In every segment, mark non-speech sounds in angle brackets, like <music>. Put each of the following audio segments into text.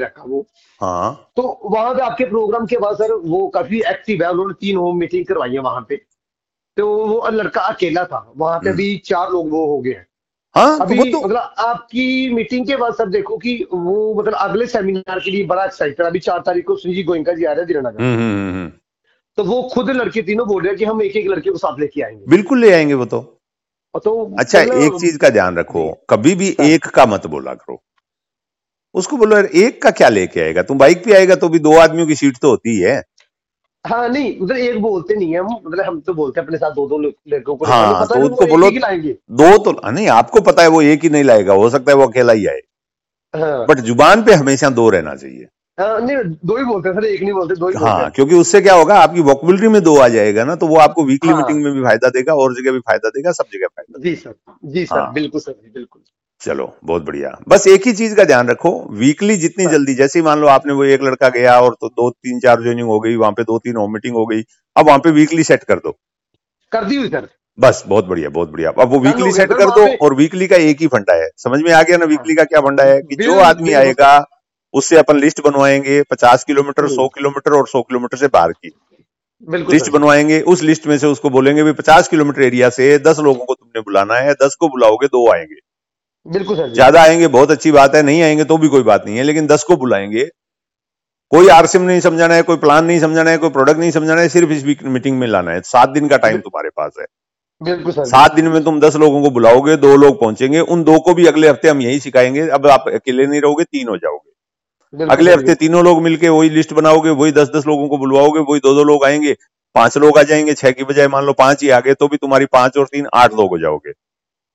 रखा वो। हाँ। तो वहाँ पे आपके प्रोग्राम के बाद सर वो काफ़ी एक्टिव है उन्होंने तीन होम मीटिंग करवाई है वहाँ पे। तो वो लड़का अकेला था वहाँ पे हम्म। अभी चार लोग वो हो गए हैं। हाँ तो अभी तो मतलब आपकी मीटिंग के बाद सर देखो कि वो मतलब अगले सेमिनार के लिए बड़ा एक्साइटेड अभी चार तारीख को सुनील गोयंका जी आ रहे हैं हम्म हम्म हम्म, हम्म। तो वो खुद लड़के तीनों बोल रहे हैं कि हम एक एक लड़के को साथ लेके आएँगे। बिल्कुल ले आएँगे वो तो। तो अच्छा मतलब- एक चीज़ का ध्यान रखो कभी भी हाँ। एक का मत बोला करो। उसको बोलो यार एक का क्या लेके आएगा? तुम बाइक पे आएगा तो भी दो आदमियों की सीट तो होती है। हाँ नहीं मतलब एक बोलते नहीं है मतलब हम तो बोलते हैं अपने साथ दो दो लड़कों को हाँ, तो उसको बोलो- दो तो नहीं आपको पता है वो एक ही नहीं लाएगा हो सकता है वो अकेला ही आए। हाँ। बट ज़ुबान पे हमेशा दो रहना चाहिए। हाँ, नहीं दो ही बोलते हैं सर एक नहीं बोलते दो ही हाँ क्योंकि उससे क्या होगा आपकी वॉकबिलिटी में दो आ जाएगा ना तो वो आपको वीकली हाँ। मीटिंग में भी फ़ायदा देगा और जगह भी फ़ायदा देगा सब जगह फ़ायदा जी सर जी सर हाँ। बिल्कुल सर जी बिल्कुल। चलो बहुत बढ़िया। बस एक ही चीज़ का ध्यान रखो वीकली जितनी हाँ। जल्दी जैसे मान लो आपने वो एक लड़का गया और तो दो तीन चार ज्वाइनिंग हो गई वहाँ पे दो तीन होम मीटिंग हो गई अब वहाँ पे वीकली सेट कर दो। कर दी हुई सर। बस बहुत बढ़िया बहुत बढ़िया। अब वो वीकली सेट कर दो और वीकली का एक ही फंडा है। समझ में आ गया ना वीकली का क्या फंडा है? कि जो आदमी आएगा उससे अपन लिस्ट बनवाएँगे पचास किलोमीटर। सौ किलोमीटर और सौ किलोमीटर से बाहर की। लिस्ट बनवाएँगे उस लिस्ट में से उसको बोलेंगे भी पचास किलोमीटर एरिया से दस लोगों को तुमने बुलाना है दस को बुलाओगे दो आएँगे। बिल्कुल सर ज़्यादा आएँगे बहुत अच्छी बात है नहीं आएँगे तो भी कोई बात नहीं है लेकिन दस को बुलाएँगे। कोई आरसीएम नहीं समझाना है कोई प्लान नहीं समझाना है कोई प्रोडक्ट नहीं समझाना है सिर्फ़ इस वीक मीटिंग में लाना है। सात दिन का टाइम तुम्हारे पास है। बिल्कुल सर सात दिन में तुम दस लोगों को बुलाओगे दो लोग पहुँचेंगे उन दो को भी अगले हफ़्ते हम यही सिखाएँगे अब आप अकेले नहीं रहोगे तीन हो जाओगे। अगले हफ़्ते तीनों लोग मिलके वही लिस्ट बनाओगे वही दस दस लोगों को बुलवाओगे वही दो दो लोग आएँगे पाँच लोग आ जाएँगे छह की बजाय मान लो पाँच ही आ गए तो भी तुम्हारी पाँच और तीन आठ लोग हो जाओगे।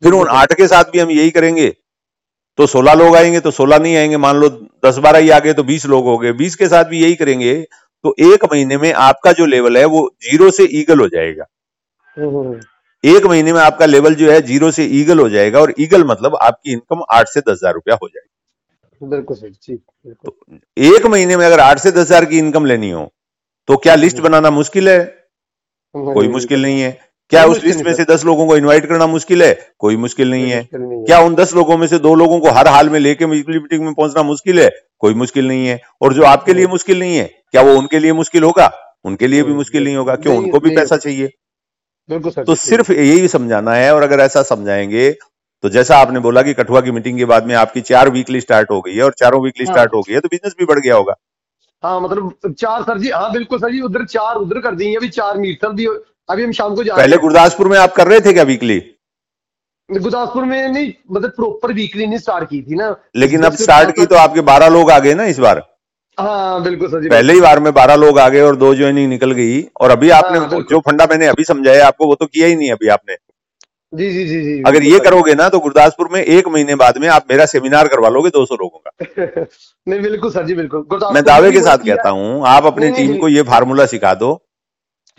फिर उन आठ के साथ भी हम यही करेंगे। तो सोलह लोग आएँगे तो सोलह नहीं आएँगे मान लो दस बारह ही आ गए तो बीस लोग हो गए। बीस के साथ भी यही करेंगे तो एक महीने में आपका जो लेवल है वो ज़ीरो से ईगल हो जाएगा। हम्म, हम्म, एक महीने में आपका लेवल जो है ज़ीरो से ईगल हो जाएगा और ईगल मतलब आपकी इनकम आठ से दस हज़ार रुपया हो जाएगी। बिल्कुल सर जी बिल्कुल। एक महीने में अगर आठ से दस हज़ार की इनकम लेनी हो तो क्या लिस्ट बनाना मुश्किल है? कोई मुश्किल नहीं है। क्या उस लिस्ट में से दस लोगों को इनवाइट करना मुश्किल है? कोई मुश्किल नहीं है। है। क्या उन दस लोगों में से दो लोगों को हर हाल में लेके मीटिंग में पहुँचना मुश्किल है? कोई मुश्किल नहीं है। और जो आपके लिए मुश्किल नहीं है क्या वो उनके लिए मुश्किल होगा? उनके लिए भी मुश्किल नहीं होगा। क्यों? उनको भी पैसा चाहिए। बिल्कुल तो सिर्फ़ यही समझाना है और अगर ऐसा समझाएँगे तो जैसा आपने बोला कि कठुआ की मीटिंग के बाद में आपकी चार वीकली स्टार्ट हो गई है और चारों वीकली हाँ। स्टार्ट हो गई है तो बिज़नेस भी बढ़ गया होगा। हाँ मतलब चार सर जी हाँ बिल्कुल सर जी उधर चार उधर कर दी अभी चार मीट सर भी अभी हम शाम को जा पहले गुरदासपुर में आप कर रहे थे क्या वीकली गुरदासपुर में नहीं मतलब प्रॉपर वीकली नहीं स्टार्ट की थी ना। लेकिन अब स्टार्ट की तो आपके बारह लोग आ गए ना इस बार? हाँ बिल्कुल सर जी पहले ही बार में बारह लोग आ गए और दो ज्वाइनिंग निकल गई। और अभी आपने हाँ, जो फंडा मैंने अभी समझाया आपको वो तो किया ही नहीं अभी आपने। जी जी जी जी अगर ये करोगे ना तो गुरदासपुर में एक महीने बाद में आप मेरा सेमिनार करवा लोगे 200 लोगों का। <laughs> नहीं बिल्कुल सर जी बिल्कुल। मैं दावे के साथ कहता हूँ आप अपनी टीम को ये फार्मूला सिखा दो।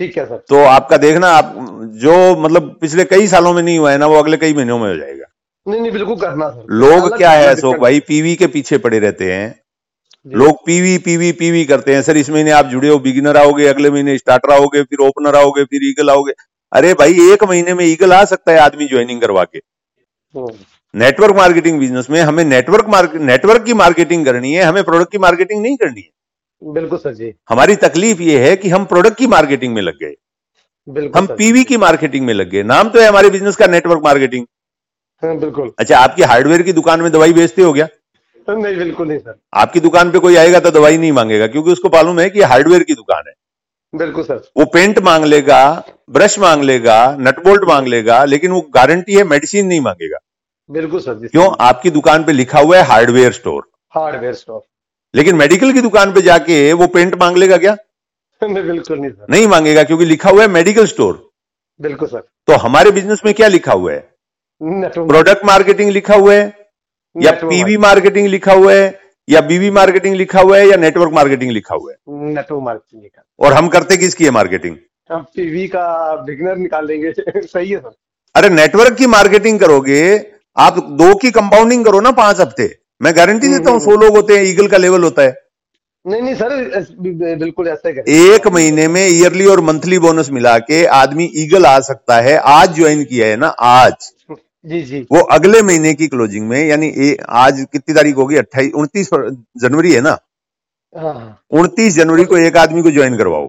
ठीक है सर। तो आपका देखना आप जो मतलब पिछले कई सालों में नहीं हुआ है ना वो अगले कई महीनों में हो जाएगा। नहीं नहीं बिल्कुल करना सर। लोग क्या है अशोक। भाई? पीवी के पीछे पड़े रहते हैं। लोग पीवी पीवी पीवी करते हैं। सर इस महीने आप जुड़े हो बिगिनर आओगे अगले महीने स्टार्टर आओगे फिर ओपनर आओगे फिर ईगल आओगे। अरे भाई एक महीने में ईगल आ सकता है आदमी ज्वाइनिंग करवा के। हम्म, नेटवर्क मार्केटिंग बिज़नेस में हमें नेटवर्क मार्केट नेटवर्क की मार्केटिंग करनी है हमें प्रोडक्ट की मार्केटिंग नहीं करनी है। बिल्कुल सर जी। हमारी तकलीफ़ ये है कि हम प्रोडक्ट की मार्केटिंग में लग गए। बिल्कुल हम पीवी की मार्केटिंग में लग गए। नाम तो है हमारे बिज़नेस का नेटवर्क मार्केटिंग हाँ, बिल्कुल। अच्छा आपकी हार्डवेयर की दुकान में दवाई बेचते हो क्या? नहीं बिल्कुल नहीं सर। आपकी दुकान पे कोई आएगा तो दवाई नहीं मांगेगा क्योंकि उसको मालूम है कि हार्डवेयर की दुकान है। बिल्कुल सर। वो पेंट मांग लेगा ब्रश मांग लेगा नटबोल्ट मांग लेगा लेकिन वो गारंटी है मेडिसिन नहीं मांगेगा। बिल्कुल सर जी। क्यों? आपकी दुकान पे लिखा हुआ है हार्डवेयर स्टोर हार्डवेयर स्टोर लेकिन मेडिकल की दुकान पे जाके वो पेंट मांग लेगा क्या? <laughs> नहीं बिल्कुल नहीं सर। नहीं मांगेगा क्योंकि लिखा हुआ है मेडिकल स्टोर। बिल्कुल सर। तो हमारे बिज़नेस में क्या लिखा हुआ है? प्रोडक्ट मार्केटिंग लिखा हुआ है या पीवी मार्केटिंग लिखा हुआ है या बीवी मार्केटिंग लिखा हुआ है या नेटवर्क मार्केटिंग लिखा हुआ है? नेटवर्क मार्केटिंग का और हम करते किसकी है मार्केटिंग पीवी का बिगनर निकाल लेंगे सही है सर। अरे नेटवर्क की मार्केटिंग करोगे आप दो की कंपाउंडिंग करो ना पाँच हफ़्ते। मैं गारंटी देता हूँ सौ लोग होते हैं ईगल का लेवल होता है। नहीं नहीं सर बिल्कुल ऐसा ही एक महीने में ईयरली और मंथली बोनस मिला के आदमी ईगल आ सकता है आज ज्वाइन किया है ना आज। जी जी। वो अगले महीने की क्लोजिंग में यानी आज कितनी तारीख होगी? अट्ठाईस उनतीस जनवरी है ना? हाँ हाँ। उनतीस जनवरी को एक आदमी को ज्वाइन करवाओ।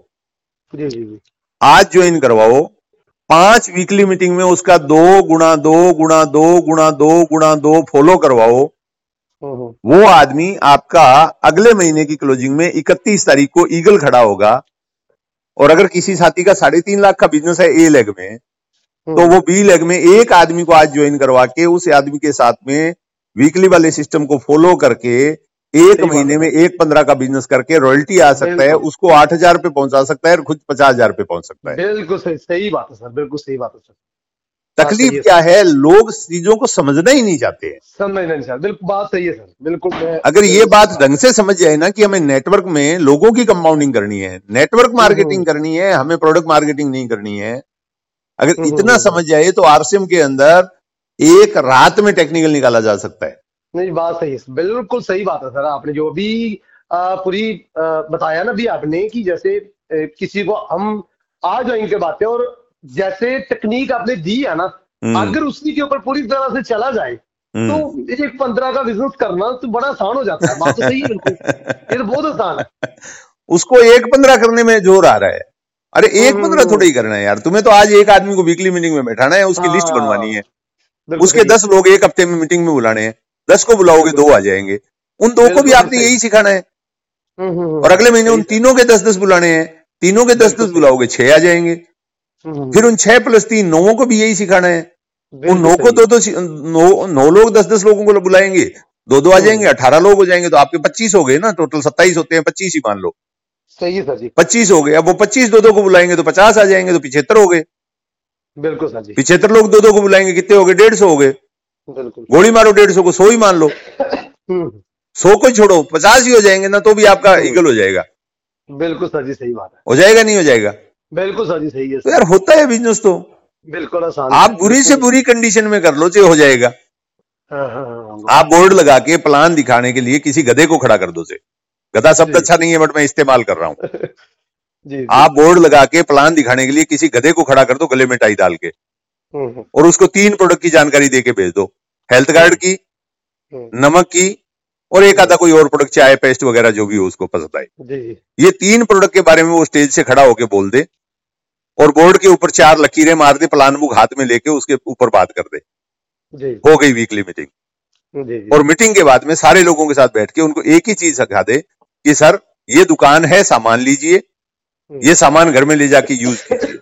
जी जी आज ज्वाइन करवाओ पाँच वीकली मीटिंग में उसका दो गुणा दो गुणा दो गुणा दो गुणा दो फॉलो करवाओ हम्म, हम्म, वो आदमी आपका अगले महीने की क्लोजिंग में इकतीस तारीख को ईगल खड़ा होगा। और अगर किसी साथी का साढ़े तीन लाख का बिज़नेस है ए लेग में तो हम्म, वो बी लेग में एक आदमी को आज ज्वाइन करवा के उस आदमी के साथ में वीकली वाले सिस्टम को फॉलो करके एक महीने में एक पंद्रह का बिज़नेस करके रॉयल्टी आ सकता है उसको आठ हज़ार पे पहुँचा सकता है और खुद पचास हज़ार पे पहुँच सकता है। बिल्कुल सही सही बात है सर बिल्कुल सही बात है सर। तकलीफ़ क्या है? लोग चीज़ों को समझना ही नहीं चाहते हैं। समझ नहीं सर बिल्कुल बात सही है सर। बिल्कुल अगर ये बात ढंग से समझ जाए ना कि हमें नेटवर्क में लोगों की कंपाउंडिंग करनी है नेटवर्क मार्केटिंग करनी है हमें प्रोडक्ट मार्केटिंग नहीं करनी है अगर हम्म, इतना हम्म, समझ जाए तो आरसीएम के अंदर एक रात में टेक्निकल निकाला जा सकता है। नहीं बात सही है बिल्कुल सही बात है सर। आपने जो भी पूरी बताया ना भी आपने कि जैसे किसी को हम आ ज्वाइन के बात और जैसे टेक्निक आपने दी है ना हम्म, अगर उसी के ऊपर पूरी तरह से चला जाए हम्म। तो एक पंद्रह का बिज़नेस करना तो बड़ा आसान हो जाता है बात तो सही है ये तो बहुत आसान है। उसको एक पंद्रह करने में ज़ोर आ रहा है। अरे एक हम्म, पंद्रह। थोड़ा ही करना है यार तुम्हें तो आज एक आदमी को वीकली मीटिंग में बैठाना है उसकी लिस्ट हाँ, बनवानी है। उसके दस लोग एक हफ़्ते में मीटिंग में बुलाने हैं दस को बुलाओगे दो आ जाएँगे। उन दो को भी आपने यही सिखाना है। और अगले महीने उन तीनों के दस दस बुलाने हैं तीनों के दस दस बुलाओगे छह आ जाएँगे। फिर उन छह प्लस तीन नौों को भी यही सिखाना है। उन नौ को। दो दो नौ नौ लोग दस दस लोगों को बुलाएँगे दो दो आ हम्म। जाएँगे अठारह लोग हो जाएँगे तो आपके पच्चीस हो गए ना टोटल सत्ताईस होते हैं पच्चीस ही मान लो। सही है सर जी। पच्चीस हो गए अब वो पच्चीस दो दो को बुलाएँगे तो पचास आ जाएँगे तो पिछहत्तर हो गए। बिल्कुल सर जी। पिछहत्तर लोग दो दो को बुलाएँगे कितने हो गए? डेढ़ सौ हो गए। बिल्कुल। गोली मारो डेढ़ सौ को सौ ही मान लो। हम्म, सौ को छोड़ो पचास ही हो जाएँगे ना तो भी आपका हम्म। ईगल हो जाएगा। बिल्कुल सर जी सही बात है। हो जाएगा नहीं हो जाएगा? बिल्कुल सर जी सही है तो यार होता है बिज़नेस तो। बिल्कुल आसान आप बुरी से बुरी कंडीशन में कर लो जो हो जाएगा। हाँ, हाँ, हाँ, आप बोर्ड लगा के प्लान दिखाने के लिए किसी गधे को खड़ा कर दो से गधा शब्द अच्छा नहीं है बट मैं इस्तेमाल कर रहा हूँ। <laughs> आप बोर्ड लगा के प्लान दिखाने के लिए किसी गधे को खड़ा कर दो गले में टाई डाल के। हम्म, हम्म, और उसको तीन प्रोडक्ट की जानकारी दे के भेज दो। हेल्थ कार्ड की हम्म, नमक की और एक आधा कोई और प्रोडक्ट चाय पेस्ट वगैरह जो भी हो उसको पसंद आए। ये तीन प्रोडक्ट के बारे में वो स्टेज से खड़ा होके बोल दे। और बोर्ड के ऊपर चार लकीरें मार दे प्लान बुक हाथ में लेके उसके ऊपर बात कर दे। जी। हो गई वीकली मीटिंग जी जी। और मीटिंग के बाद में सारे लोगों के साथ बैठ के उनको एक ही चीज़ सिखा दे कि सर ये दुकान है सामान लीजिए। ये सामान घर में ले जाके यूज़ कीजिए।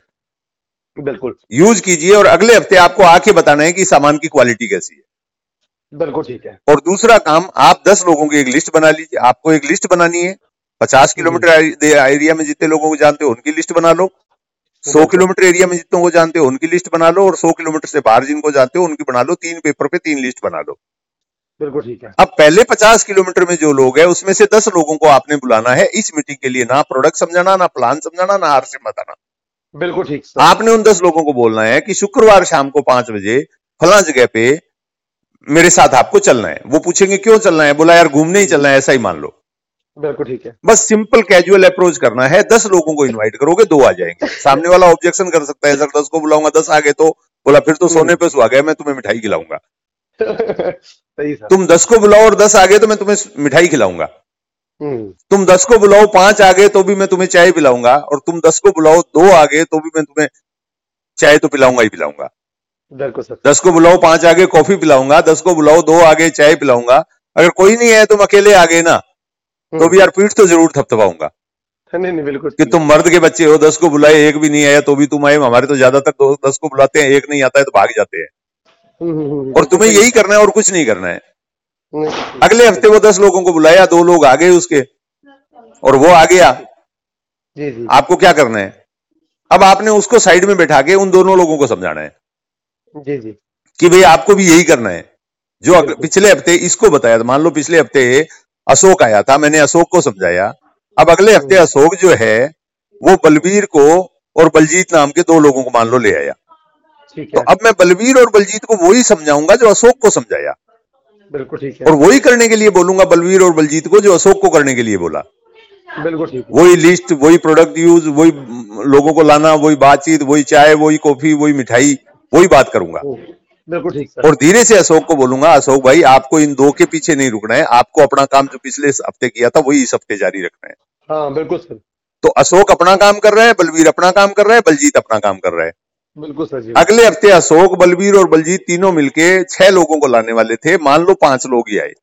बिल्कुल। यूज़ कीजिए और अगले हफ़्ते आपको आके बताना है कि सामान की क्वालिटी कैसी है। बिल्कुल ठीक है। और दूसरा काम आप दस लोगों की एक लिस्ट बना लीजिए। आपको एक लिस्ट बनानी है। पचास किलोमीटर एरिया में जितने लोगों को जानते हो उनकी लिस्ट बना लो। सौ किलोमीटर एरिया में जितनों को जानते हो उनकी लिस्ट बना लो और सौ किलोमीटर से बाहर जिनको जानते हो उनकी बना लो तीन पेपर पे तीन लिस्ट बना लो। बिल्कुल ठीक है। अब पहले पचास किलोमीटर में जो लोग हैं उसमें से दस लोगों को आपने बुलाना है इस मीटिंग के लिए ना प्रोडक्ट समझाना ना प्लान समझाना ना आर से बताना बिल्कुल ठीक आपने उन दस लोगों को बोलना है कि शुक्रवार शाम को पाँच बजे फला जगह पे मेरे साथ आपको चलना है। वो पूछेंगे क्यों चलना है? बोला यार घूमने ही चलना है ऐसा ही मान लो। बिल्कुल ठीक है। बस सिंपल कैजुअल अप्रोच करना है। दस लोगों को इनवाइट करोगे दो आ जाएँगे। <laughs> सामने वाला ऑब्जेक्शन कर सकता है सर दस को बुलाऊँगा दस आ गए तो बोला फिर तो सोने पे सुहा गया मैं तुम्हें मिठाई खिलाऊँगा। <laughs> सही सर। तुम दस को बुलाओ और दस आ गए तो मैं तुम्हें मिठाई खिलाऊँगा। हम्म। तुम दस को बुलाओ पाँच आ गए तो भी मैं तुम्हें चाय पिलाऊँगा। और तुम दस को बुलाओ दो आ गए तो भी मैं तुम्हें चाय तो पिलाऊँगा ही पिलाऊँगा। बिल्कुल सर। दस को बुलाओ पाँच आगे कॉफ़ी पिलाऊँगा। दस को बुलाओ दो आगे चाय पिलाऊँगा। अगर कोई नहीं है तुम अकेले आ गए ना। तो भी यार पीठ तो ज़रूर थपथपाऊँगा। नहीं नहीं बिल्कुल कि तुम मर्द के बच्चे हो दस को बुलाए एक भी नहीं आया तो भी तुम आए हमारे तो ज़्यादातर दो दस को बुलाते हैं एक नहीं आता है तो भाग जाते हैं। हम्म, हम्म, हम्म, और तुम्हें यही करना है और कुछ नहीं करना है। अगले हफ़्ते वो दस लोगों को बुलाया दो लोग आ गए उसके और वो आ गया। जी जी। आपको क्या करना है? अब आपने उसको साइड में बैठा के उन दोनों लोगों को समझाना है। जी जी। कि भाई आपको भी यही करना है। जो पिछले हफ़्ते इसको बताया था मान लो पिछले हफ़्ते अशोक आया था मैंने अशोक को समझाया। अब अगले हफ़्ते अशोक जो है वो बलबीर को और बलजीत नाम के दो लोगों को मान लो ले आया। तो अब मैं बलबीर और बलजीत को वही समझाऊँगा जो अशोक को समझाया। बिल्कुल ठीक है। और वही करने के लिए बोलूँगा बलबीर और बलजीत को जो अशोक को करने के लिए बोला। बिल्कुल ठीक वही लिस्ट वही प्रोडक्ट यूज़ वही लोगों को लाना वही बातचीत वही चाय वही कॉफ़ी वही मिठाई वही बात करूँगा। बिल्कुल ठीक सर। और धीरे से अशोक को बोलूँगा अशोक भाई आपको इन दो के पीछे नहीं रुकना है। आपको अपना काम जो पिछले हफ़्ते किया था वही इस हफ़्ते जारी रखना है। हाँ बिल्कुल सर। तो अशोक अपना काम कर रहा है बलवीर अपना काम कर रहा है बलजीत अपना काम कर रहा है। बिल्कुल सर जी। अगले हफ़्ते अशोक बलवीर और बलजीत तीनों मिलके छह लोगों को लाने वाले थे मान लो पाँच लोग ही आए।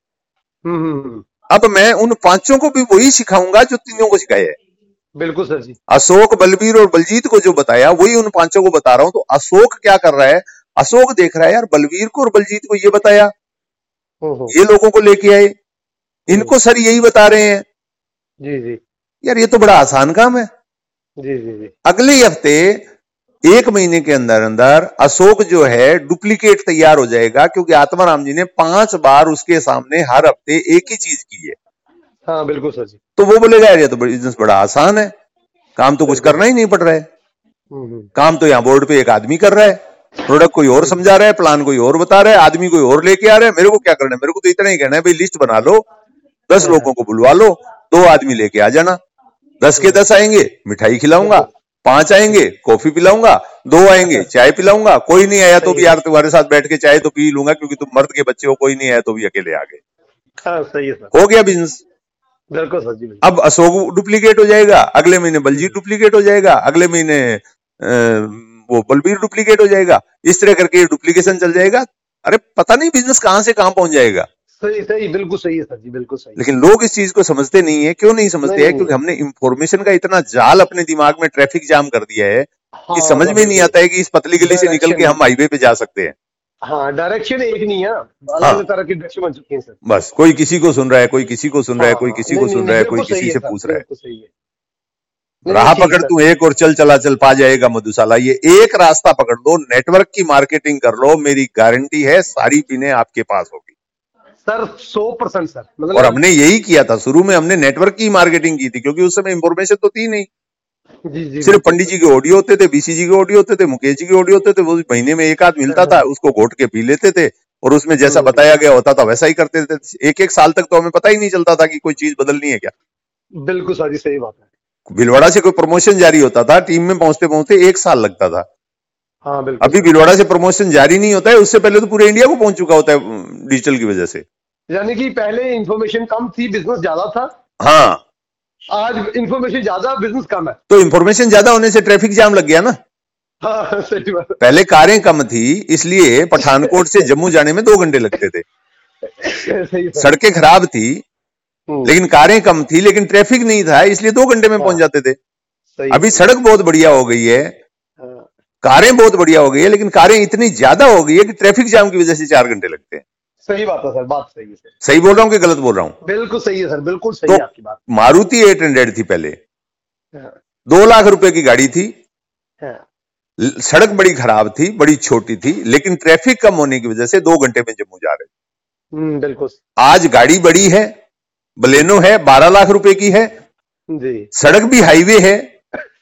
हम्म हम्म, हम्म, अब मैं उन पाँचों को भी वही सिखाऊँगा जो तीनों को सिखाया है। बिल्कुल सर जी। अशोक बलबीर और बलजीत को जो बताया वही उन पाँचों को बता रहा हूँ। तो अशोक क्या कर रहा है अशोक देख रहा है यार बलवीर को और बलजीत को ये बताया। हो हो ये लोगों को लेके आए। इनको सर यही बता रहे हैं। जी जी। यार ये तो बड़ा आसान काम है। जी जी जी। अगले हफ़्ते एक महीने के अंदर अंदर अशोक जो है डुप्लीकेट तैयार हो जाएगा क्योंकि आत्माराम जी ने पाँच बार उसके सामने हर हफ़्ते एक ही चीज़ की है। हाँ बिल्कुल सर जी। तो वो बोलेगा यार ये तो बिज़नेस बड़ा आसान है। काम तो कुछ करना ही नहीं पड़ रहा है। हम्म, हम्म, काम तो यहाँ बोर्ड पे एक आदमी कर रहा है। प्रोडक्ट कोई और समझा रहा है प्लान कोई और बता रहा है आदमी कोई और लेके आ रहा है मेरे को क्या करना है? मेरे को तो इतना ही कहना है भाई लिस्ट बना लो दस लोगों को बुलवा लो दो आदमी लेके आ जाना। दस के दस आएँगे मिठाई खिलाऊँगा पाँच आएँगे कॉफ़ी पिलाऊँगा दो आएँगे चाय पिलाऊँगा कोई नहीं आया तो भी यार तुम्हारे साथ बैठ के चाय तो पी लूँगा क्योंकि तुम मर्द के बच्चे हो कोई नहीं आया तो भी अकेले आ गए। हाँ सही है हो गया बिज़नेस बिल्कुल सर जी अब अशोक डुप्लीकेट हो जाएगा अगले महीने बलजीत डुप्लीकेट हो जाएगा अगले महीने वो बलबीर डुप्लीकेट हो जाएगा इस तरह करके डुप्लीकेशन चल जाएगा। अरे पता नहीं बिज़नेस कहाँ से कहाँ पहुँच जाएगा। सही सही बिल्कुल सही है सर जी बिल्कुल सही। लेकिन लोग इस चीज़ को समझते नहीं है क्यों नहीं समझते नहीं, हैं क्योंकि हमने इंफॉर्मेशन का इतना जाल अपने दिमाग में ट्रैफ़िक जाम कर दिया है हाँ, कि हाँ, समझ में नहीं आता है कि इस पतली गली से निकल के हम हाईवे पे जा सकते हैं। हाँ डायरेक्शन एक नहीं है। हाँ। तरह की डायरेक्शन बन चुकी है सर। बस कोई किसी को सुन रहा है कोई किसी को सुन रहा है हाँ, कोई हाँ, किसी को सुन रहा है कोई किसी से पूछ रहा है बिल्कुल सही है नहीं, राह पकड़ तू एक और चल चला चल पा जाएगा मधुशाला। ये एक रास्ता पकड़ लो नेटवर्क की मार्केटिंग कर लो मेरी गारंटी है सारी पीने आपके पास होगी। सर सौ परसेंट सर। मतलब और हमने यही किया था शुरू में हमने नेटवर्क की मार्केटिंग की थी क्योंकि उस समय इंफॉर्मेशन तो थी नहीं। जी जी सिर्फ़ पंडित जी के ऑडियो होते थे बीसी जी के ऑडियो होते थे मुकेश जी के ऑडियो होते थे वो महीने में एक आध मिलता था उसको घोट के पी लेते थे और उसमें जैसा हम्म। बताया गया होता था वैसा ही करते थे। एक एक साल तक तो हमें पता ही नहीं चलता था कि कोई चीज़ बदलनी है क्या। बिल्कुल सर जी सही बात है। भिलवाड़ा से कोई प्रमोशन जारी होता था टीम में पहुँचते पहुँचते एक साल लगता था। हाँ बिल्कुल। अभी भिलवाड़ा से प्रमोशन जारी नहीं होता है उससे पहले तो पूरे इंडिया को पहुँच चुका होता है डिजिटल की वजह से। यानी कि पहले इंफॉर्मेशन कम थी बिज़नेस ज़्यादा था। हाँ। आज इंफॉर्मेशन ज़्यादा बिज़नेस कम है। तो इंफॉर्मेशन ज़्यादा होने से ट्रैफ़िक जाम लग गया ना? हाँ सही बात। पहले कारें कम थी इसलिए पठानकोट से <laughs> जम्मू जाने में दो घंटे लगते थे। सड़कें खराब थी लेकिन कारें कम थी लेकिन ट्रैफ़िक नहीं था इसलिए दो घंटे में पहुँच हाँ। जाते थे। अभी सड़क बहुत बढ़िया हो गई है। हाँ, कारें बहुत बढ़िया हो गई है लेकिन कारें इतनी ज़्यादा हो गई है कि ट्रैफ़िक जाम की वजह से चार घंटे लगते हैं। सही बात है सर बात सही है सर। सही बोल रहा हूँ कि गलत बोल रहा हूँ? बिल्कुल सही है सर बिल्कुल सही तो- है आपकी बात। मारुति एट हंड्रेड थी पहले। हाँ, दो लाख रुपए की गाड़ी थी। सड़क बड़ी खराब थी बड़ी छोटी थी लेकिन ट्रैफ़िक कम होने की वजह से दो घंटे में जम्मू जा रहे थे। हम्म, बिल्कुल। आज गाड़ी बड़ी है बलेनो है बारह लाख रुपए की है। जी। सड़क भी हाईवे है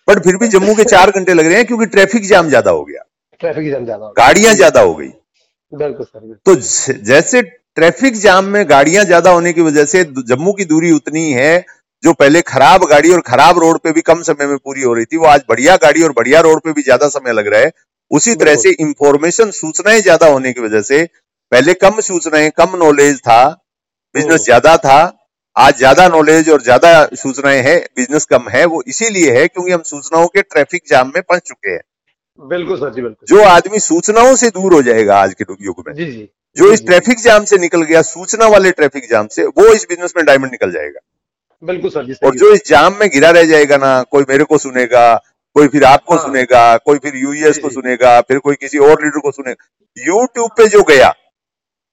पर फिर भी जम्मू के चार घंटे लग रहे हैं क्योंकि ट्रैफ़िक जाम ज़्यादा हो गया। ट्रैफ़िक जाम ज़्यादा गाड़ियाँ ज़्यादा हो गई। बिल्कुल सर तो जैसे ट्रैफ़िक जाम में गाड़ियाँ ज़्यादा होने की वजह से जम्मू की दूरी उतनी है जो पहले खराब गाड़ी और खराब रोड पे भी कम समय में पूरी हो रही थी वो आज बढ़िया गाड़ी और बढ़िया रोड पे भी ज़्यादा समय लग रहा है। उसी तरह से इंफॉर्मेशन सूचनाएँ ज़्यादा होने की वजह से पहले कम सूचनाएँ कम नॉलेज था बिज़नेस हम्म। ज़्यादा था आज ज़्यादा नॉलेज और ज़्यादा सूचनाएँ है बिज़नेस कम है वो इसीलिए है क्योंकि हम सूचनाओं के ट्रैफ़िक जाम में फंस चुके हैं। बिल्कुल सर जी बिल्कुल। जो आदमी सूचनाओं से दूर हो जाएगा आज के युग में जी जी। जो जी, इस ट्रैफ़िक जाम से निकल गया सूचना वाले ट्रैफ़िक जाम से वो इस बिज़नेस में डायमंड निकल जाएगा। बिल्कुल सर जी और जो इस जाम में गिरा रह जाएगा ना कोई मेरे को सुनेगा कोई फिर आपको हाँ। सुनेगा कोई फिर यूएस को सुनेगा फिर कोई किसी और लीडर को सुनेगा। यूट्यूब पे जो गया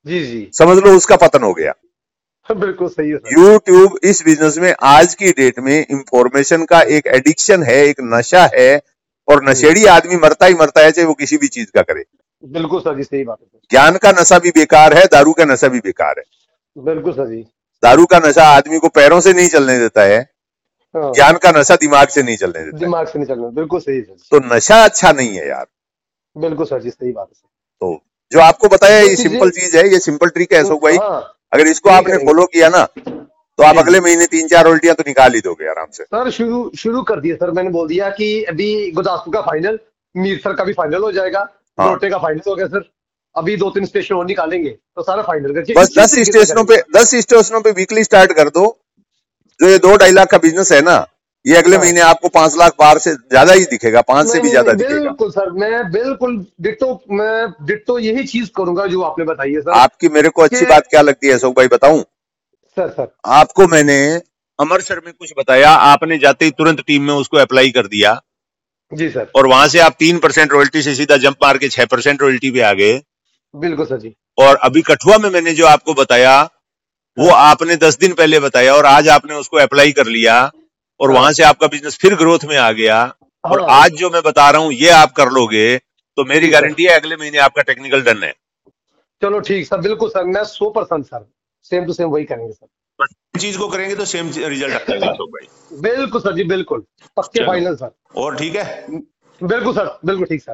जी जी। समझ लो उसका पतन हो गया। <laughs> बिल्कुल सही है यूट्यूब इस बिज़नेस में आज की डेट में इंफॉर्मेशन का एक एडिक्शन है एक नशा है और नशेड़ी आदमी मरता ही मरता है चाहे वो किसी भी चीज़ का करे। बिल्कुल सर जी सही बात है ज्ञान का नशा भी बेकार है दारू का नशा भी बेकार है। बिल्कुल सर जी। दारू का नशा आदमी को पैरों से नहीं चलने देता है हाँ, ज्ञान का नशा दिमाग से नहीं चलने देता दिमाग से नहीं चलना बिल्कुल सही सर तो नशा अच्छा नहीं है यार। बिल्कुल सर जी सही बात है तो जो आपको बताया ये सिंपल चीज़ है ये सिंपल ट्रिक है अशोक भाई। हाँ। अगर इसको आपने फॉलो किया ना तो आप अगले महीने तीन चार उल्टियाँ तो निकाल ही दोगे आराम से। सर शुरू शुरू कर दिया सर मैंने बोल दिया कि अभी गुरदासपुर का फाइनल मीरसर का भी फाइनल हो जाएगा हाँ। लोटे का फाइनल हो गया सर। अभी दो तीन स्टेशन और निकालेंगे तो सारा फाइनल कर बस दस स्टेशनों पे दस स्टेशनों पे वीकली स्टार्ट कर दो जो ये दो ढाई लाख का बिज़नेस है ना ये अगले हाँ। महीने आपको पाँच लाख बार से ज़्यादा ही दिखेगा पाँच से भी ज़्यादा दिखेगा। बिल्कुल सर मैं बिल्कुल डिट्टो मैं डिट्टो यही चीज़ करूँगा जो आपने बताई है सर। आपकी मेरे को अच्छी बात क्या लगती है अशोक भाई बताऊँ? Sir sir. आपको मैंने अमृतसर में कुछ बताया आपने जाते ही तुरंत टीम में उसको अप्लाई कर दिया। जी सर। और वहाँ से आप तीन परसेंट रॉयल्टी से सीधा जंप मार के छह परसेंट रॉयल्टी पे आ गए। बिल्कुल सर जी। और अभी कठुआ में मैंने जो आपको बताया वो हाँ। आपने दस दिन पहले बताया और आज आपने उसको अप्लाई कर लिया। और हाँ। वहाँ से आपका बिज़नेस फिर ग्रोथ में आ गया। और हाँ। आज जो मैं बता रहा हूँ ये आप कर लोगे तो मेरी गारंटी है। अगले महीने आपका टेक्निकल डन है। चलो ठीक सर बिल्कुल सर मैं सो percent sir same to same वही करेंगे सर। चीज़ को करेंगे तो सेम रिज़ल्ट भाई बिल्कुल सर जी बिल्कुल पक्के फाइनल सर। और ठीक है? बिल्कुल सर बिल्कुल ठीक सर।